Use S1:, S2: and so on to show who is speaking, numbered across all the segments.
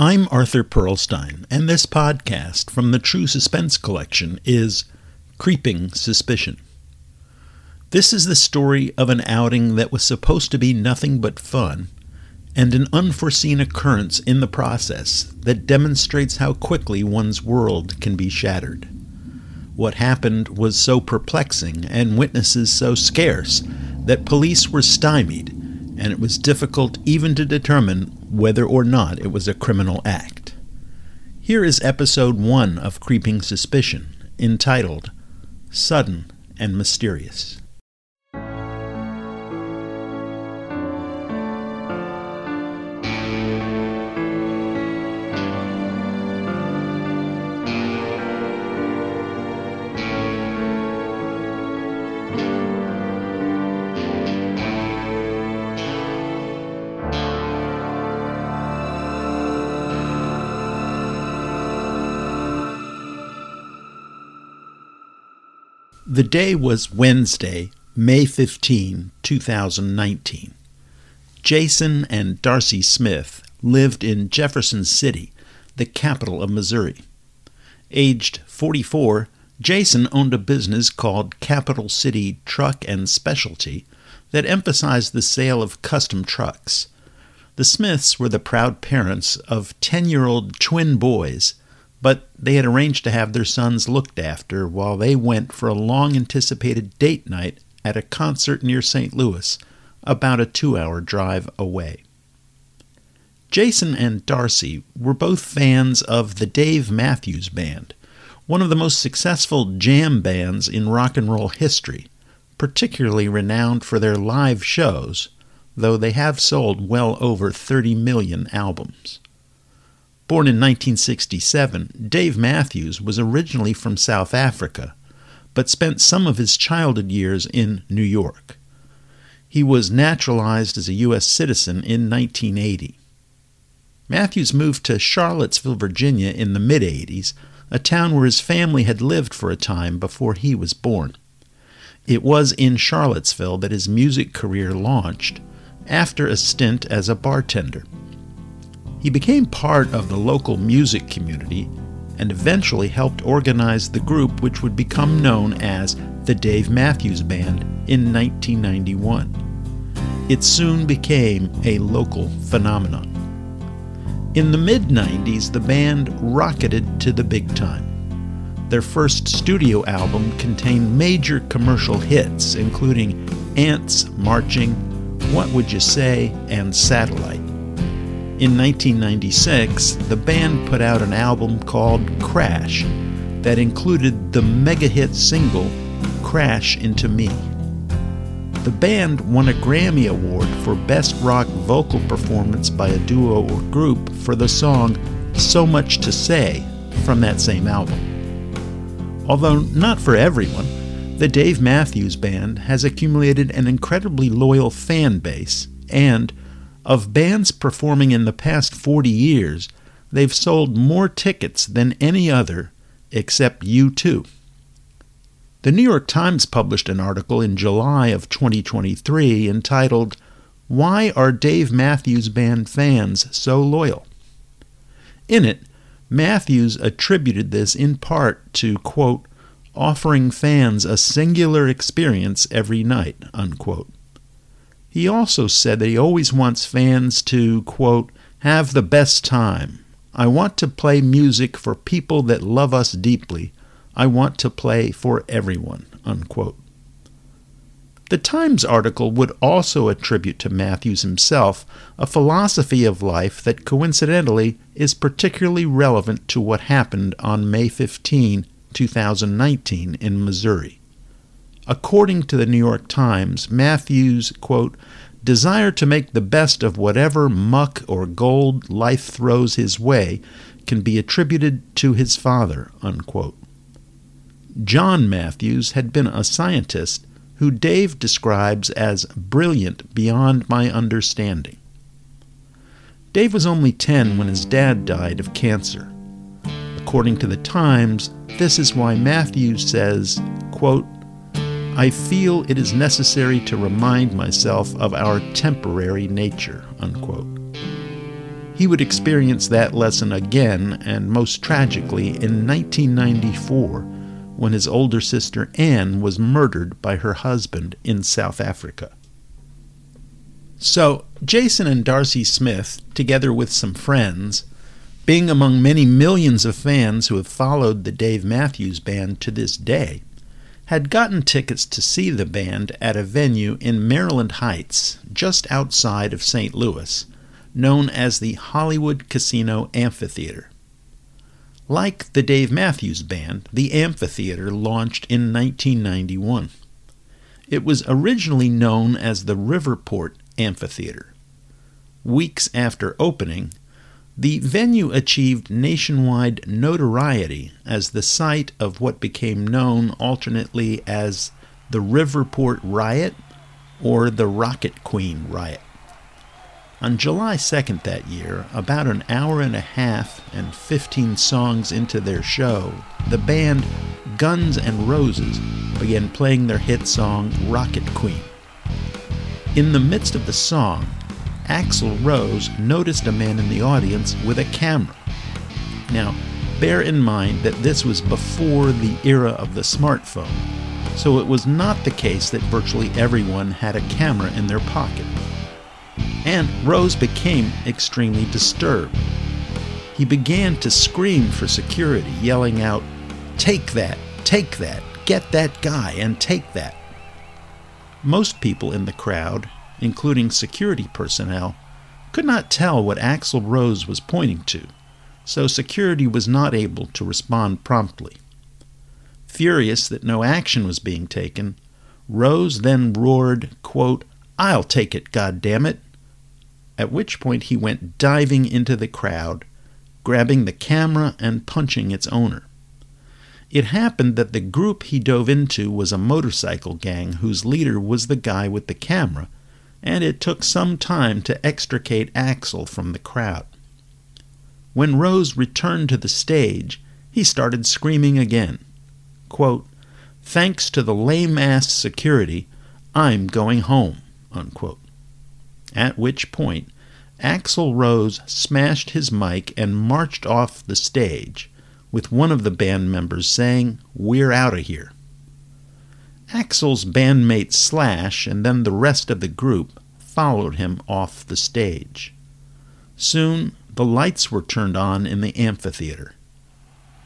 S1: I'm Arthur Perlstein, and this podcast from the True Suspense Collection is Creeping Suspicion. This is the story of an outing that was supposed to be nothing but fun, and an unforeseen occurrence in the process that demonstrates how quickly one's world can be shattered. What happened was so perplexing and witnesses so scarce that police were stymied and it was difficult even to determine whether or not it was a criminal act. Here is episode one of Creeping Suspicion, entitled Sudden and Mysterious. The day was Wednesday, May 15, 2019. Jasen and Darcy Smith lived in Jefferson City, the capital of Missouri. Aged 44, Jasen owned a business called Capital City Truck and Specialty that emphasized the sale of custom trucks. The Smiths were the proud parents of 10 year old twin boys but they had arranged to have their sons looked after while they went for a long anticipated date night at a concert near St. Louis, about a two hour drive away. Jasen and Darcy were both fans of the Dave Matthews Band, one of the most successful jam bands in rock and roll history, particularly renowned for their live shows, though they have sold well over 30 million albums. Born in 1967, Dave Matthews was originally from South Africa, but spent some of his childhood years in New York. He was naturalized as a U.S. citizen in 1980. Matthews moved to Charlottesville, Virginia in the mid 80s, a town where his family had lived for a time before he was born. It was in Charlottesville that his music career launched after a stint as a bartender. He became part of the local music community and eventually helped organize the group which would become known as the Dave Matthews Band in 1991. It soon became a local phenomenon. In the mid 90s, the band rocketed to the big time. Their first studio album contained major commercial hits, including Ants Marching, What Would You Say, and Satellite. In 1996, the band put out an album called Crash that included the mega hit single Crash Into Me. The band won a Grammy Award for Best Rock Vocal Performance by a Duo or Group for the song So Much to Say from that same album. Although not for everyone, the Dave Matthews Band has accumulated an incredibly loyal fan base and of bands performing in the past 40 years, they've sold more tickets than any other except U2. The New York Times published an article in July of 2023 entitled, Why Are Dave Matthews Band Fans So Loyal? In it, Matthews attributed this in part to, quote, offering fans a singular experience every night, unquote. He also said that he always wants fans to, quote, have the best time. I want to play music for people that love us deeply. I want to play for everyone, unquote. The Times article would also attribute to Matthews himself a philosophy of life that coincidentally is particularly relevant to what happened on May 15, 2019, in Missouri. According to the New York Times, Matthews, quote, desire to make the best of whatever muck or gold life throws his way can be attributed to his father, unquote. John Matthews had been a scientist who Dave describes as brilliant beyond my understanding. Dave was only 10 when his dad died of cancer. According to the Times, this is why Matthews says, quote, I feel it is necessary to remind myself of our temporary nature. Unquote. He would experience that lesson again, and most tragically, in 1994, when his older sister Anne was murdered by her husband in South Africa. So, Jasen and Darcy Smith, together with some friends, being among many millions of fans who have followed the Dave Matthews Band to this day, had gotten tickets to see the band at a venue in Maryland Heights, just outside of St. Louis, known as the Hollywood Casino Amphitheater. Like the Dave Matthews Band, the amphitheater launched in 1991. It was originally known as the Riverport Amphitheater. Weeks after opening, the venue achieved nationwide notoriety as the site of what became known alternately as the Riverport Riot or the Rocket Queen Riot. On July 2nd that year, about an hour and a half and 15 songs into their show, the band Guns N' Roses began playing their hit song Rocket Queen. In the midst of the song, Axl Rose noticed a man in the audience with a camera. Now, bear in mind that this was before the era of the smartphone, so it was not the case that virtually everyone had a camera in their pocket. And Rose became extremely disturbed. He began to scream for security, yelling out, Take that, take that, get that guy, and take that. Most people in the crowd including security personnel, could not tell what Axl Rose was pointing to, so security was not able to respond promptly. Furious that no action was being taken, Rose then roared, quote, I'll take it, goddammit! At which point he went diving into the crowd, grabbing the camera and punching its owner. It happened that the group he dove into was a motorcycle gang whose leader was the guy with the camera and it took some time to extricate Axl from the crowd. When Rose returned to the stage, he started screaming again. Quote, Thanks to the lame ass security, I'm going home. Unquote. At which point, Axl Rose smashed his mic and marched off the stage, with one of the band members saying, We're out of here. Axl's bandmate Slash and then the rest of the group followed him off the stage. Soon the lights were turned on in the amphitheater.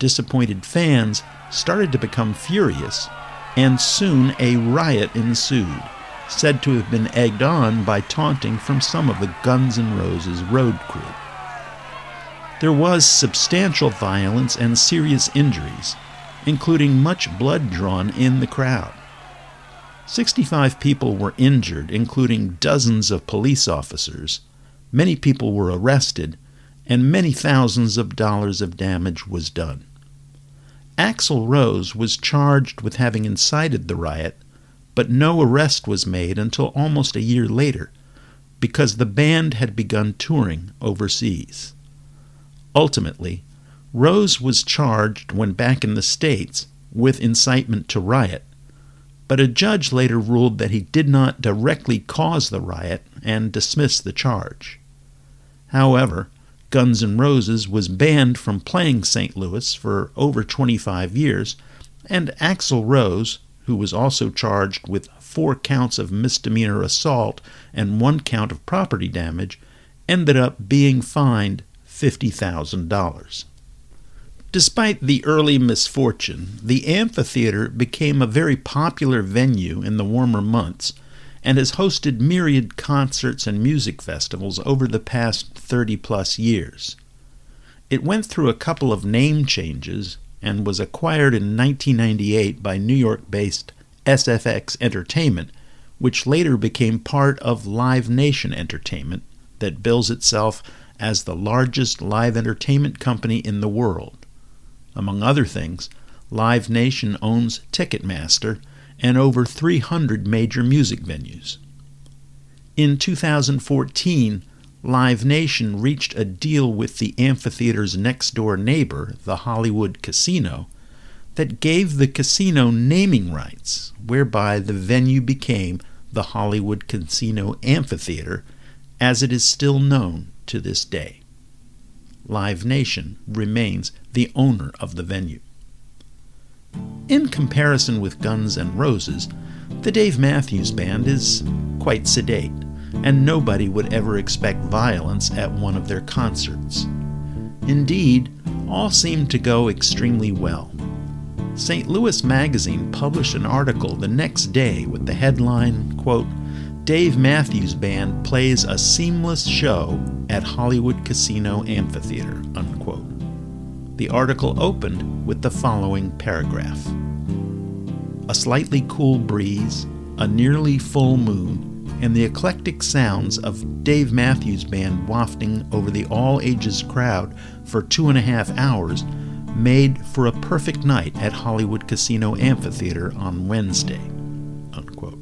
S1: Disappointed fans started to become furious, and soon a riot ensued, said to have been egged on by taunting from some of the Guns N' Roses road crew. There was substantial violence and serious injuries, including much blood drawn in the crowd. 65 people were injured, including dozens of police officers. Many people were arrested, and many thousands of dollars of damage was done. Axl Rose was charged with having incited the riot, but no arrest was made until almost a year later because the band had begun touring overseas. Ultimately, Rose was charged when back in the States with incitement to riot but a judge later ruled that he did not directly cause the riot and dismissed the charge. However, Guns N' Roses was banned from playing St. Louis for over 25 years, and Axl Rose, who was also charged with four counts of misdemeanor assault and one count of property damage, ended up being fined $50,000. Despite the early misfortune, the amphitheater became a very popular venue in the warmer months and has hosted myriad concerts and music festivals over the past 30 plus years. It went through a couple of name changes and was acquired in 1998 by New York based SFX Entertainment, which later became part of Live Nation Entertainment, that bills itself as the largest live entertainment company in the world. Among other things, Live Nation owns Ticketmaster and over 300 major music venues. In 2014, Live Nation reached a deal with the amphitheater's next door neighbor, the Hollywood Casino, that gave the casino naming rights, whereby the venue became the Hollywood Casino Amphitheater, as it is still known to this day. Live Nation remains the owner of the venue. In comparison with Guns N' Roses, the Dave Matthews Band is quite sedate, and nobody would ever expect violence at one of their concerts. Indeed, all seemed to go extremely well. St. Louis Magazine published an article the next day with the headline, quote, Dave Matthews Band plays a seamless show at Hollywood Casino Amphitheater, unquote. The article opened with the following paragraph A slightly cool breeze, a nearly full moon, and the eclectic sounds of Dave Matthews Band wafting over the all ages crowd for two and a half hours made for a perfect night at Hollywood Casino Amphitheater on Wednesday. Unquote.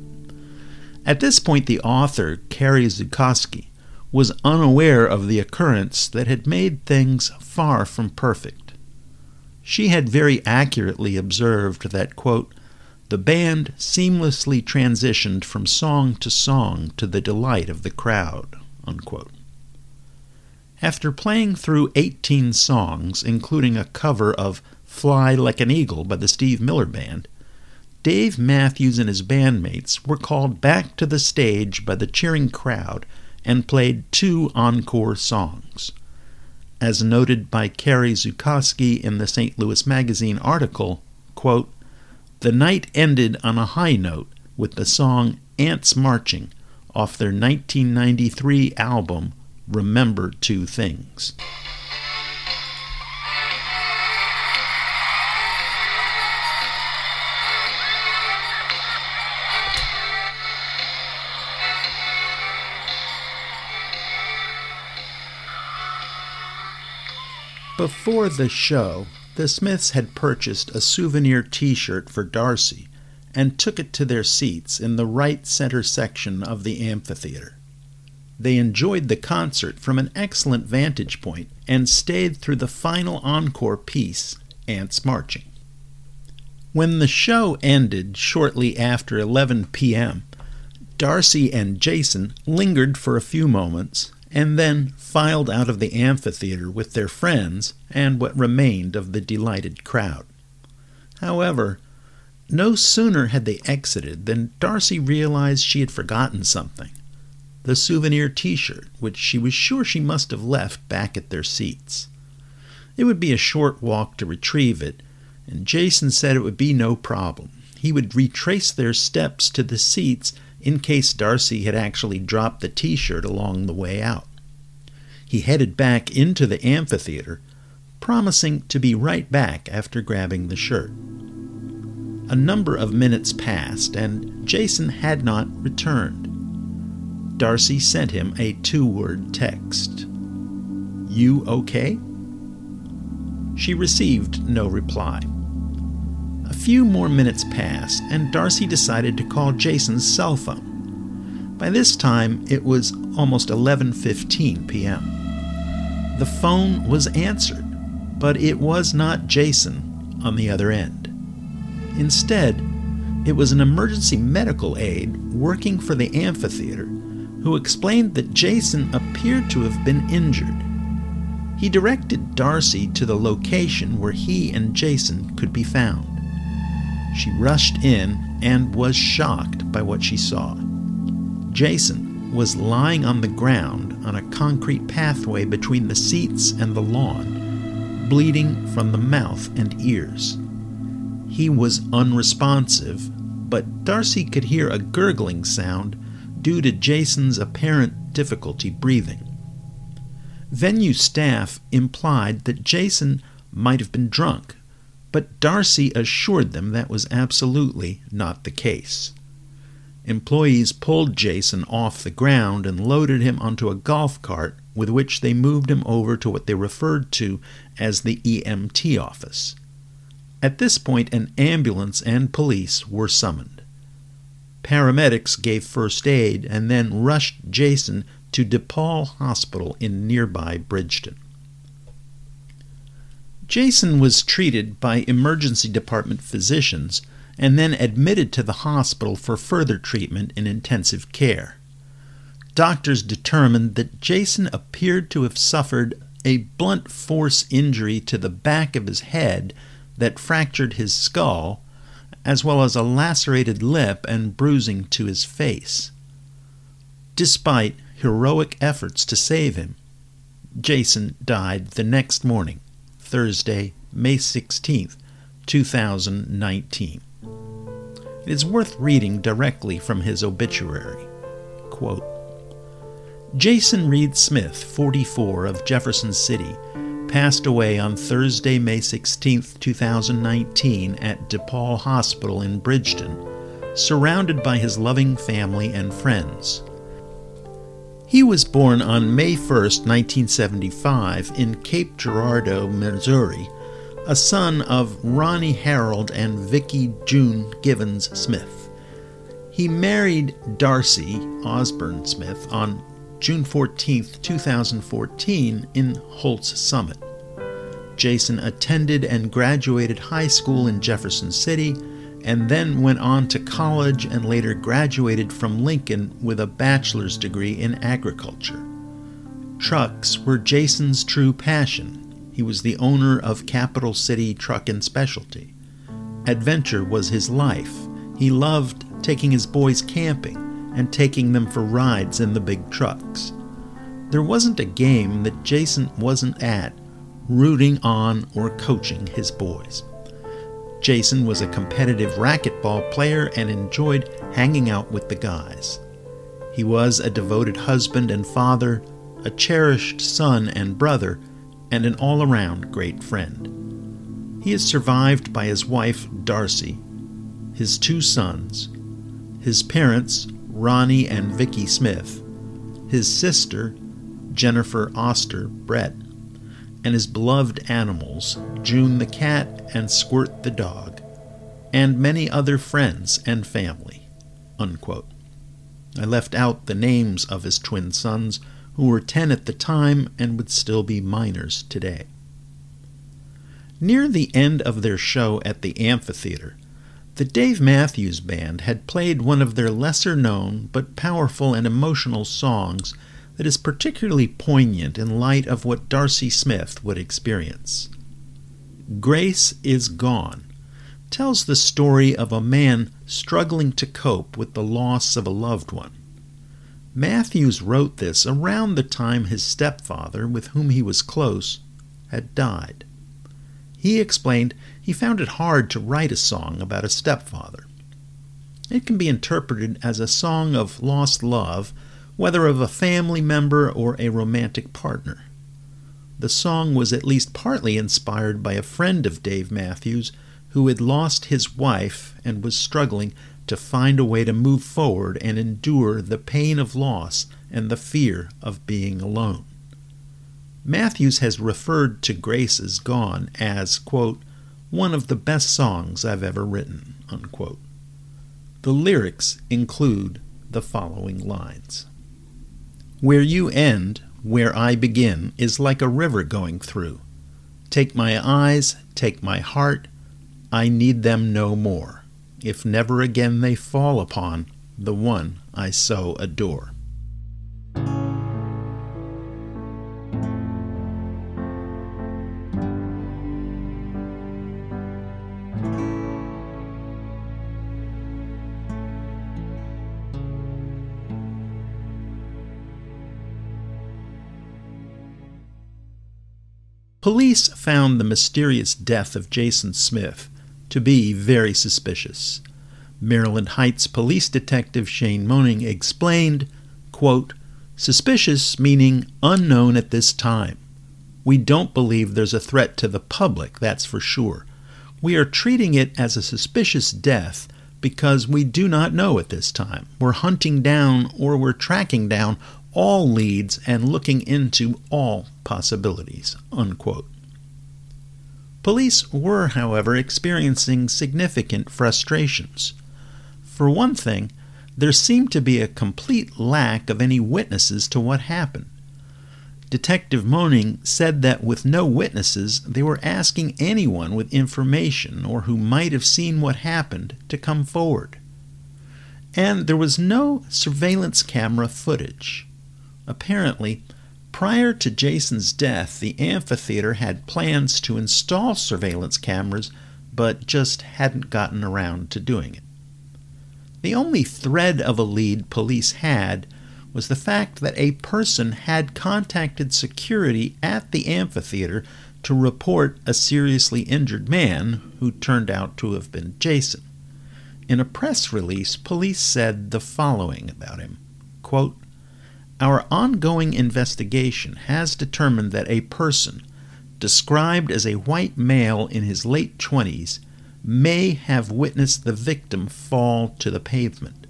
S1: At this point, the author, Carrie Zukowski, was unaware of the occurrence that had made things far from perfect. She had very accurately observed that, quote, the band seamlessly transitioned from song to song to the delight of the crowd. Unquote. After playing through 18 songs, including a cover of Fly Like an Eagle by the Steve Miller Band, Dave Matthews and his bandmates were called back to the stage by the cheering crowd and played two encore songs. As noted by Carrie Zukowski in the St. Louis Magazine article, quote, the night ended on a high note with the song Ants Marching off their 1993 album Remember Two Things. Before the show, the Smiths had purchased a souvenir t shirt for Darcy and took it to their seats in the right center section of the amphitheater. They enjoyed the concert from an excellent vantage point and stayed through the final encore piece, Ants Marching. When the show ended shortly after 11 p.m., Darcy and Jasen lingered for a few moments and then filed out of the amphitheater with their friends and what remained of the delighted crowd. However, no sooner had they exited than Darcy realized she had forgotten something the souvenir t shirt, which she was sure she must have left back at their seats. It would be a short walk to retrieve it, and Jasen said it would be no problem. He would retrace their steps to the seats in case Darcy had actually dropped the t shirt along the way out. He headed back into the amphitheater, promising to be right back after grabbing the shirt. A number of minutes passed, and Jasen had not returned. Darcy sent him a two word text You okay? She received no reply. A few more minutes passed, and Darcy decided to call Jasen's cell phone. By this time, it was almost 11:15 p.m. The phone was answered, but it was not Jasen on the other end. Instead, it was an emergency medical aide working for the amphitheater who explained that Jasen appeared to have been injured. He directed Darcy to the location where he and Jasen could be found. She rushed in and was shocked by what she saw. Jasen was lying on the ground on a concrete pathway between the seats and the lawn, bleeding from the mouth and ears. He was unresponsive, but Darcy could hear a gurgling sound due to Jasen's apparent difficulty breathing. Venue staff implied that Jasen might have been drunk but Darcy assured them that was absolutely not the case. Employees pulled Jasen off the ground and loaded him onto a golf cart with which they moved him over to what they referred to as the EMT office. At this point, an ambulance and police were summoned. Paramedics gave first aid and then rushed Jasen to DePaul Hospital in nearby Bridgeton. Jasen was treated by emergency department physicians and then admitted to the hospital for further treatment in intensive care. Doctors determined that Jasen appeared to have suffered a blunt force injury to the back of his head that fractured his skull, as well as a lacerated lip and bruising to his face. Despite heroic efforts to save him, Jasen died the next morning, Thursday, May 16th, 2019. It is worth reading directly from his obituary. Quote, Jasen Reed Smith, 44, of Jefferson City, passed away on Thursday, May 16, 2019, at DePaul Hospital in Bridgeton, surrounded by his loving family and friends. He was born on May 1, 1975, in Cape Girardeau, Missouri, a son of Ronnie Harold and Vicki June Givens Smith. He married Darcy Osborne Smith on June 14, 2014, in Holts Summit. Jasen attended and graduated high school in Jefferson City and then went on to college and later graduated from Lincoln with a bachelor's degree in agriculture. Trucks were Jasen's true passion. He was the owner of Capital City Truck and Specialty. Adventure was his life. He loved taking his boys camping and taking them for rides in the big trucks. There wasn't a game that Jasen wasn't at, rooting on or coaching his boys. Jasen was a competitive racquetball player and enjoyed hanging out with the guys. He was a devoted husband and father, a cherished son and brother, and an all around great friend. He is survived by his wife, Darcy, his two sons, his parents, Ronnie and Vicki Smith, his sister, Jennifer Oster Brett, and his beloved animals, June the cat and Squirt the dog, and many other friends and family. Unquote. I left out the names of his twin sons, who were ten at the time and would still be minors today. Near the end of their show at the amphitheater, the Dave Matthews Band had played one of their lesser known but powerful and emotional songs that is particularly poignant in light of what Darcy Smith would experience. Grace is Gone tells the story of a man struggling to cope with the loss of a loved one. Matthews wrote this around the time his stepfather, with whom he was close, had died. He explained he found it hard to write a song about a stepfather. It can be interpreted as a song of lost love whether of a family member or a romantic partner. The song was at least partly inspired by a friend of Dave Matthews who had lost his wife and was struggling to find a way to move forward and endure the pain of loss and the fear of being alone. Matthews has referred to Grace is Gone as, quote, one of the best songs I've ever written, unquote. The lyrics include the following lines where you end, where I begin, is like a river going through. Take my eyes, take my heart, I need them no more, if never again they fall upon the one I so adore. Police found the mysterious death of Jasen Smith to be very suspicious. Maryland Heights police detective Shane Moning explained, quote, Suspicious meaning unknown at this time. We don't believe there's a threat to the public, that's for sure. We are treating it as a suspicious death because we do not know at this time. We're hunting down or we're tracking down all leads and looking into all possibilities. Unquote. Police were, however, experiencing significant frustrations. For one thing, there seemed to be a complete lack of any witnesses to what happened. Detective Moning said that with no witnesses, they were asking anyone with information or who might have seen what happened to come forward. And there was no surveillance camera footage. Apparently, Prior to Jasen's death, the amphitheater had plans to install surveillance cameras, but just hadn't gotten around to doing it. The only thread of a lead police had was the fact that a person had contacted security at the amphitheater to report a seriously injured man who turned out to have been Jasen. In a press release, police said the following about him quote, Our ongoing investigation has determined that a person, described as a white male in his late 20s, may have witnessed the victim fall to the pavement.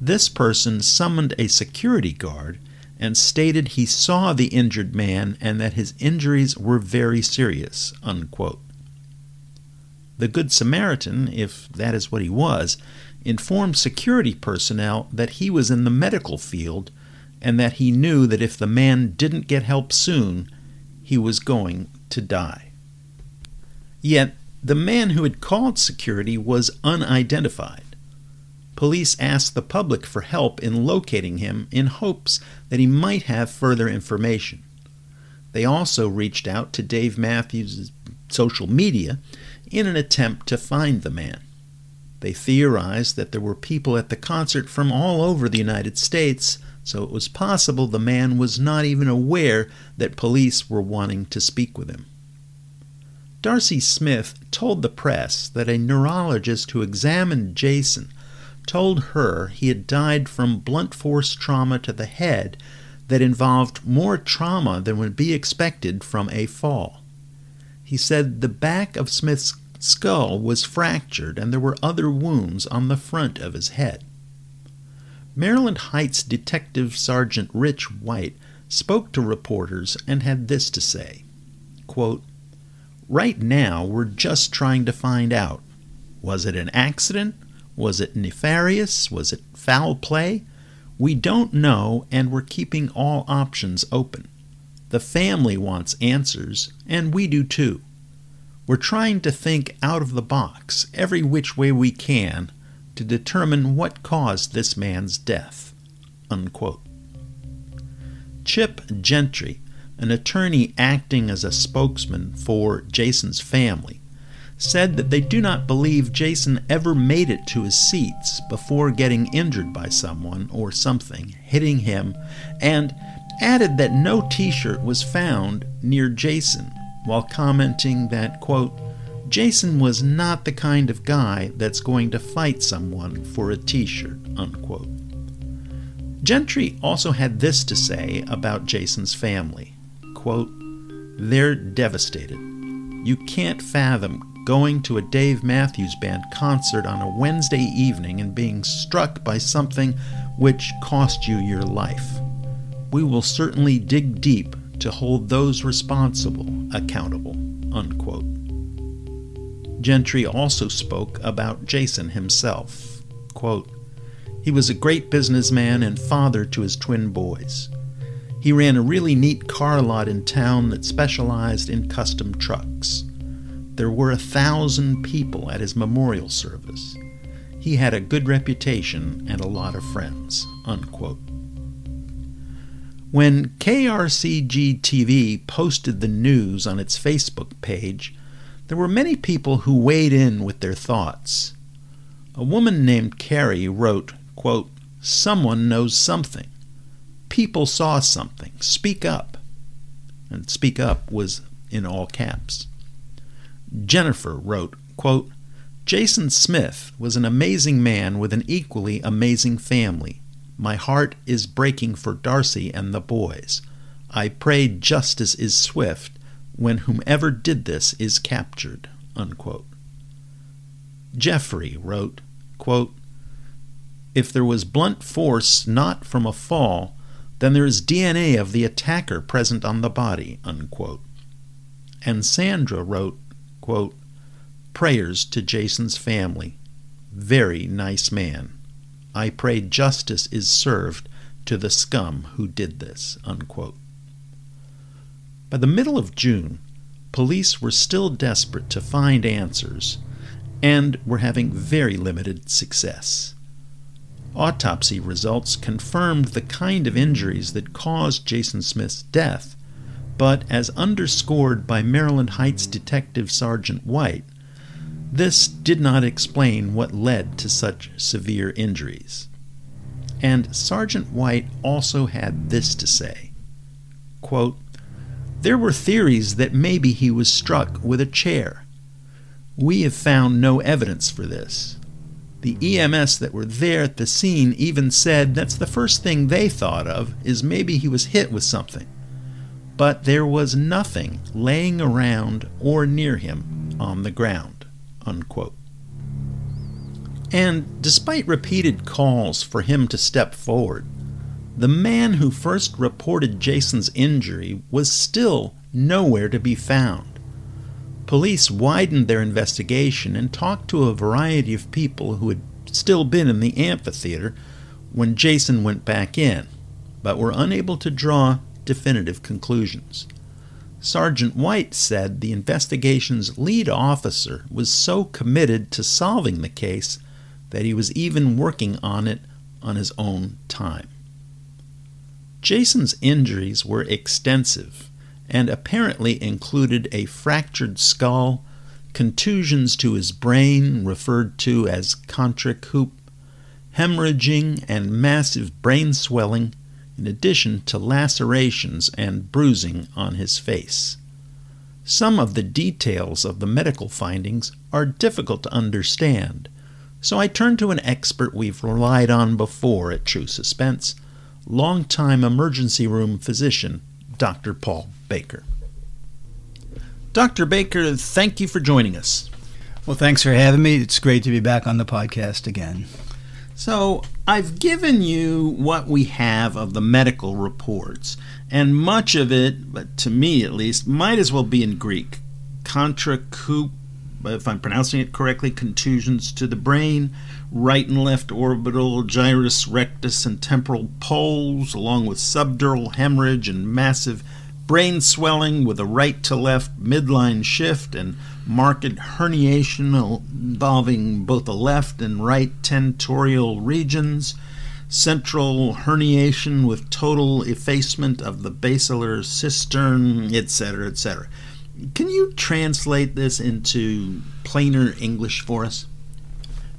S1: This person summoned a security guard and stated he saw the injured man and that his injuries were very serious. Unquote. The Good Samaritan, if that is what he was, informed security personnel that he was in the medical field and that he knew that if the man didn't get help soon, he was going to die. Yet, the man who had called security was unidentified. Police asked the public for help in locating him in hopes that he might have further information. They also reached out to Dave Matthews' social media in an attempt to find the man. They theorized that there were people at the concert from all over the United States, so it was possible the man was not even aware that police were wanting to speak with him. Darcy Smith told the press that a neurologist who examined Jasen told her he had died from blunt force trauma to the head that involved more trauma than would be expected from a fall. He said the back of Smith's skull was fractured and there were other wounds on the front of his head. Maryland Heights Detective Sergeant Rich White spoke to reporters and had this to say quote, Right now, we're just trying to find out was it an accident was it nefarious? Was it foul play? We don't know, and we're keeping all options open. The family wants answers, and we do too. We're trying to think out of the box, every which way we can, to determine what caused this man's death. Unquote. Chip Gentry, an attorney acting as a spokesman for Jasen's family, said that they do not believe Jasen ever made it to his seats before getting injured by someone or something hitting him, and added that no t shirt was found near Jasen, while commenting that, quote, Jasen was not the kind of guy that's going to fight someone for a t shirt, unquote. Gentry also had this to say about Jasen's family quote, They're devastated. You can't fathom going to a Dave Matthews Band concert on a Wednesday evening and being struck by something which cost you your life. We will certainly dig deep to hold those responsible accountable. Unquote. Gentry also spoke about Jasen himself. Quote, he was a great businessman and father to his twin boys. He ran a really neat car lot in town that specialized in custom trucks. There were a thousand people at his memorial service. He had a good reputation and a lot of friends. Unquote. When KRCG TV posted the news on its Facebook page, there were many people who weighed in with their thoughts. A woman named Carrie wrote, quote, Someone knows something. People saw something. Speak up. And speak up was in all caps. Jennifer wrote, quote, Jasen Smith was an amazing man with an equally amazing family. My heart is breaking for Darcy and the boys. I pray justice is swift when whomever did this is captured. Unquote. Jeffrey wrote, quote, If there was blunt force not from a fall, then there is DNA of the attacker present on the body. Unquote. And Sandra wrote, quote, Prayers to Jasen's family. Very nice man. I pray justice is served to the scum who did this. Unquote. By the middle of June, police were still desperate to find answers and were having very limited success. Autopsy results confirmed the kind of injuries that caused Jasen Smith's death, but as underscored by Maryland Heights Detective Sergeant White, this did not explain what led to such severe injuries. And Sergeant White also had this to say quote, There were theories that maybe he was struck with a chair. We have found no evidence for this. The EMS that were there at the scene even said that's the first thing they thought of is maybe he was hit with something. But there was nothing laying around or near him on the ground. Unquote. And despite repeated calls for him to step forward, the man who first reported Jasen's injury was still nowhere to be found. Police widened their investigation and talked to a variety of people who had still been in the amphitheater when Jasen went back in, but were unable to draw definitive conclusions. Sergeant White said the investigation's lead officer was so committed to solving the case that he was even working on it on his own time. Jasen's injuries were extensive and apparently included a fractured skull, contusions to his brain referred to as contrecoup, hemorrhaging and massive brain swelling, in addition to lacerations and bruising on his face. Some of the details of the medical findings are difficult to understand, so I turn to an expert we've relied on before at True Suspense, longtime emergency room physician, Dr. Paul Baker. Dr. Baker, thank you for joining us.
S2: Well, thanks for having me. It's great to be back on the podcast again.
S1: So, I've given you what we have of the medical reports, and much of it, but to me at least, might as well be in Greek. Contra coup, if I'm pronouncing it correctly, contusions to the brain, right and left orbital, gyrus rectus, and temporal poles, along with subdural hemorrhage and massive brain swelling with a right to left midline shift and marked herniation involving both the left and right tentorial regions, central herniation with total effacement of the basilar cistern, etc., etc. Can you translate this into plainer English for us?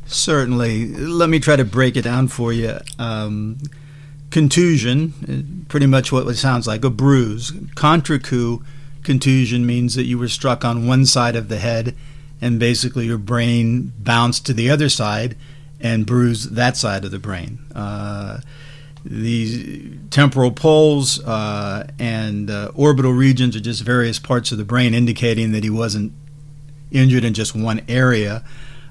S2: Certainly. Let me try to break it down for you. Um, contusion, pretty much what it sounds like, a bruise. Contrecoup contusion means that you were struck on one side of the head and basically your brain bounced to the other side and bruised that side of the brain. Uh, these temporal poles uh, and uh, orbital regions are just various parts of the brain indicating that he wasn't injured in just one area.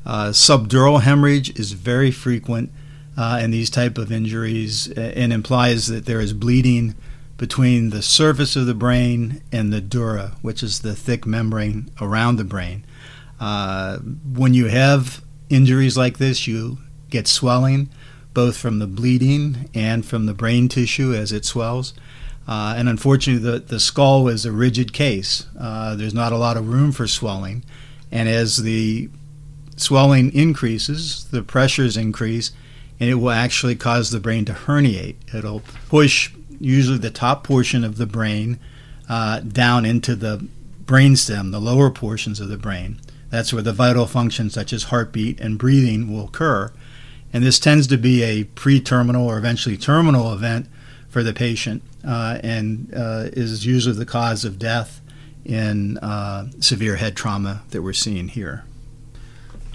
S2: Uh, subdural hemorrhage is very frequent uh, in these type of injuries and implies that there is bleeding between the surface of the brain and the dura, which is the thick membrane around the brain. Uh, when you have injuries like this, you get swelling, both from the bleeding and from the brain tissue as it swells. Uh, and unfortunately, the, the skull is a rigid case. Uh, there's not a lot of room for swelling. And as the swelling increases, the pressures increase, and it will actually cause the brain to herniate. It'll push usually the top portion of the brain uh, down into the brainstem, the lower portions of the brain. That's where the vital functions such as heartbeat and breathing will occur. And this tends to be a pre terminal or eventually terminal event for the patient uh, and uh, is usually the cause of death in uh, severe head trauma that we're seeing here.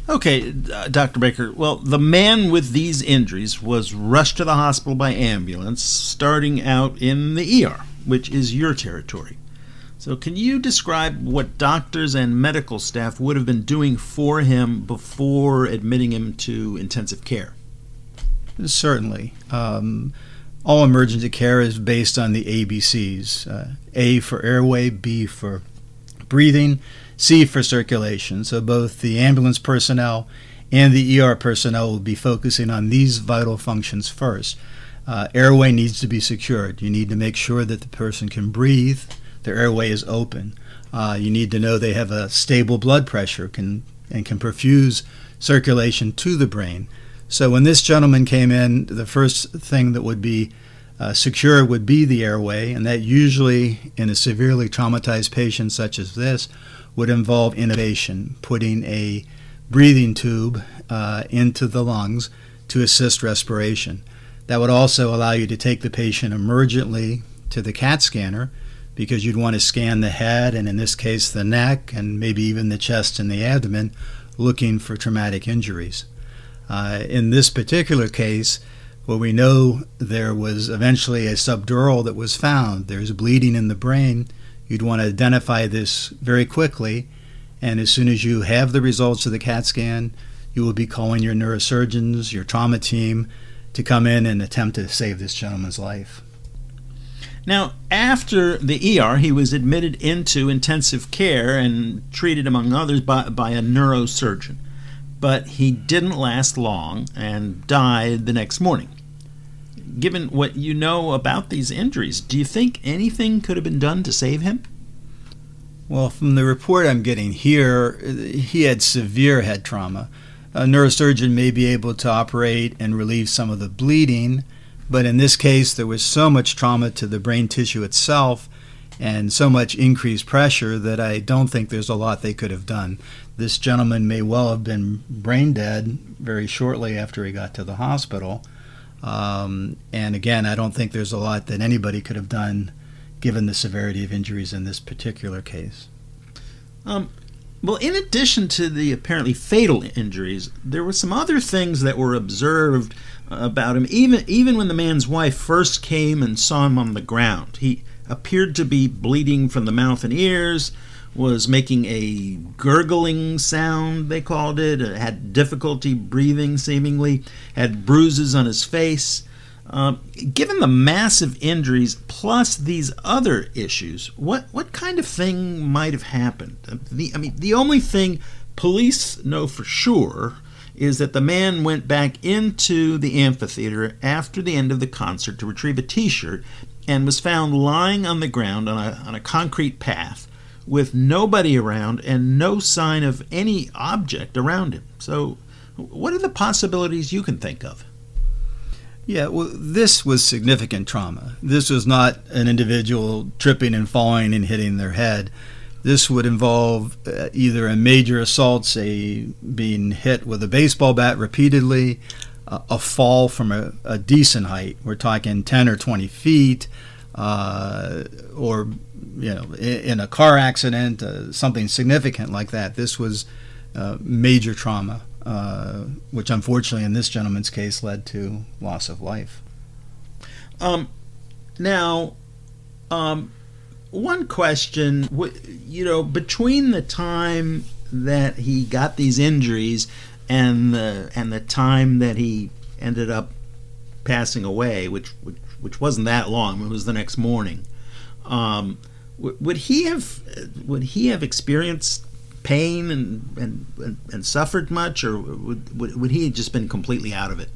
S1: Okay, uh, Dr. Baker. Well, the man with these injuries was rushed to the hospital by ambulance, starting out in the ER, which is your territory. So, can you describe what doctors and medical staff would have been doing for him before admitting him to intensive care?
S2: Certainly. Um, all emergency care is based on the ABCs uh, A for airway, B for breathing, C for circulation. So both the ambulance personnel and the ER personnel will be focusing on these vital functions first. Uh, airway needs to be secured. You need to make sure that the person can breathe, their airway is open. Uh, you need to know they have a stable blood pressure can, and can perfuse circulation to the brain. So when this gentleman came in, the first thing that would be uh, secure would be the airway, and that usually in a severely traumatized patient such as this would involve intubation, putting a breathing tube uh, into the lungs to assist respiration. That would also allow you to take the patient emergently to the CAT scanner because you'd want to scan the head and, in this case, the neck and maybe even the chest and the abdomen looking for traumatic injuries. Uh, in this particular case, well, we know there was eventually a subdural that was found. There's bleeding in the brain. You'd want to identify this very quickly, and as soon as you have the results of the CAT scan, you will be calling your neurosurgeons, your trauma team, to come in and attempt to save this gentleman's life.
S1: Now, after the ER, he was admitted into intensive care and treated, among others, by, by a neurosurgeon. But he didn't last long and died the next morning. Given what you know about these injuries, do you think anything could have been done to save him?
S2: Well, from the report I'm getting here, he had severe head trauma. A neurosurgeon may be able to operate and relieve some of the bleeding, but in this case, there was so much trauma to the brain tissue itself and so much increased pressure that I don't think there's a lot they could have done. This gentleman may well have been brain dead very shortly after he got to the hospital. Um, and again, I don't think there's a lot that anybody could have done given the severity of injuries in this particular case.
S1: Um, well, in addition to the apparently fatal injuries, there were some other things that were observed about him. Even even when the man's wife first came and saw him on the ground, he appeared to be bleeding from the mouth and ears, was making a gurgling sound, they called it, had difficulty breathing seemingly, had bruises on his face. Uh, given the massive injuries plus these other issues, what, what kind of thing might have happened? The, I mean, the only thing police know for sure is that the man went back into the amphitheater after the end of the concert to retrieve a t shirt and was found lying on the ground on a, on a concrete path with nobody around and no sign of any object around him. So, what are the possibilities you can think of?
S2: Yeah, well, this was significant trauma. This was not an individual tripping and falling and hitting their head. This would involve uh, either a major assault, say being hit with a baseball bat repeatedly, uh, a fall from a, a, decent height. We're talking 10 or 20 feet, uh, or you know, in, in a car accident, uh, something significant like that. This was major trauma, which unfortunately in this gentleman's case led to loss of life.
S1: Um, now, um, one question, you know, between the time that he got these injuries and the and the time that he ended up passing away, which which, which wasn't that long, it was the next morning. Um, would he have would he have experienced pain and and, and, suffered much, or would, would would he have just been completely out of it?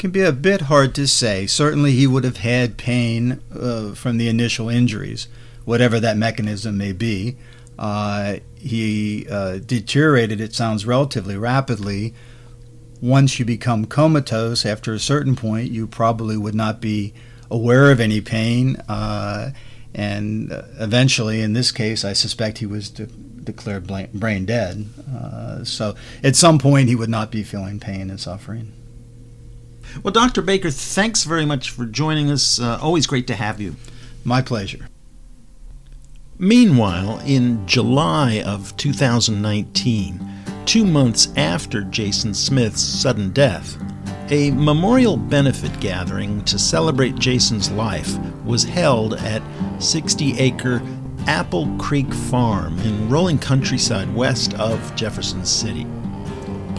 S2: Can be a bit hard to say. Certainly, he would have had pain uh, from the initial injuries, whatever that mechanism may be. Uh, he uh, deteriorated, it sounds relatively rapidly. Once you become comatose, after a certain point, you probably would not be aware of any pain. Uh, and uh, eventually, in this case, I suspect he was de- declared brain dead. Uh, so at some point, he would not be feeling pain and suffering.
S1: Well, Dr. Baker, thanks very much for joining us. Uh, always great to have you.
S2: My pleasure.
S1: Meanwhile, in July of 2019, two months after Jasen Smith's sudden death, a memorial benefit gathering to celebrate Jasen's life was held at 60 acre Apple Creek Farm in rolling countryside west of Jefferson City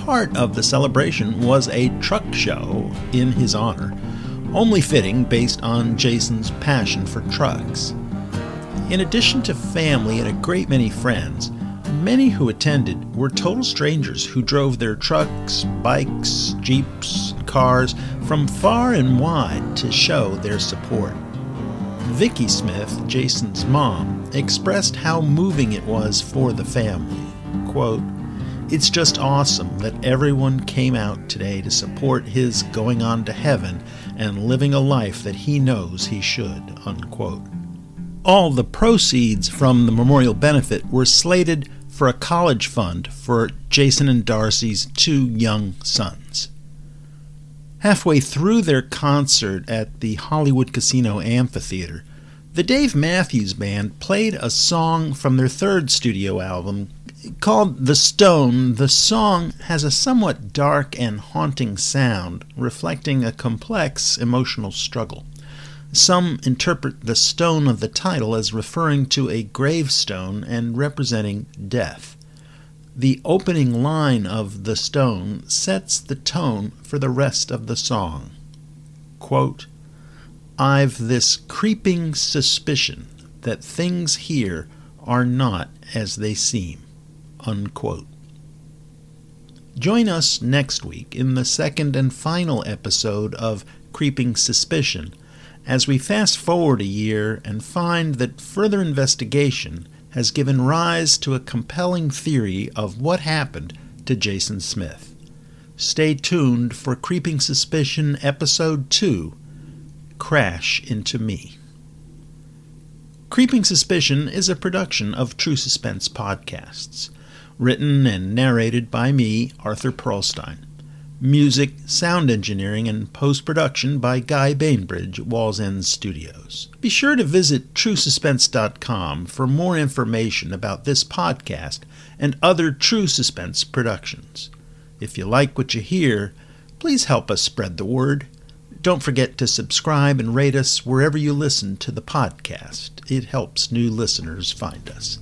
S1: part of the celebration was a truck show in his honor, only fitting based on Jasen's passion for trucks. In addition to family and a great many friends, many who attended were total strangers who drove their trucks, bikes, jeeps, cars from far and wide to show their support. Vicky Smith, Jasen's mom, expressed how moving it was for the family. Quote, It's just awesome that everyone came out today to support his going on to heaven and living a life that he knows he should. Unquote. All the proceeds from the memorial benefit were slated for a college fund for Jasen and Darcy's two young sons. Halfway through their concert at the Hollywood Casino Amphitheater, the Dave Matthews Band played a song from their third studio album Called The Stone, the song has a somewhat dark and haunting sound, reflecting a complex emotional struggle. Some interpret the stone of the title as referring to a gravestone and representing death. The opening line of The Stone sets the tone for the rest of the song. Quote, I've this creeping suspicion that things here are not as they seem. Unquote. Join us next week in the second and final episode of Creeping Suspicion as we fast forward a year and find that further investigation has given rise to a compelling theory of what happened to Jasen Smith. Stay tuned for Creeping Suspicion Episode 2 Crash into Me. Creeping Suspicion is a production of True Suspense Podcasts written and narrated by me, Arthur Perlstein. Music, sound engineering, and post production by Guy Bainbridge, Walls End Studios. Be sure to visit TrueSuspense.com for more information about this podcast and other True Suspense productions. If you like what you hear, please help us spread the word. Don't forget to subscribe and rate us wherever you listen to the podcast. It helps new listeners find us.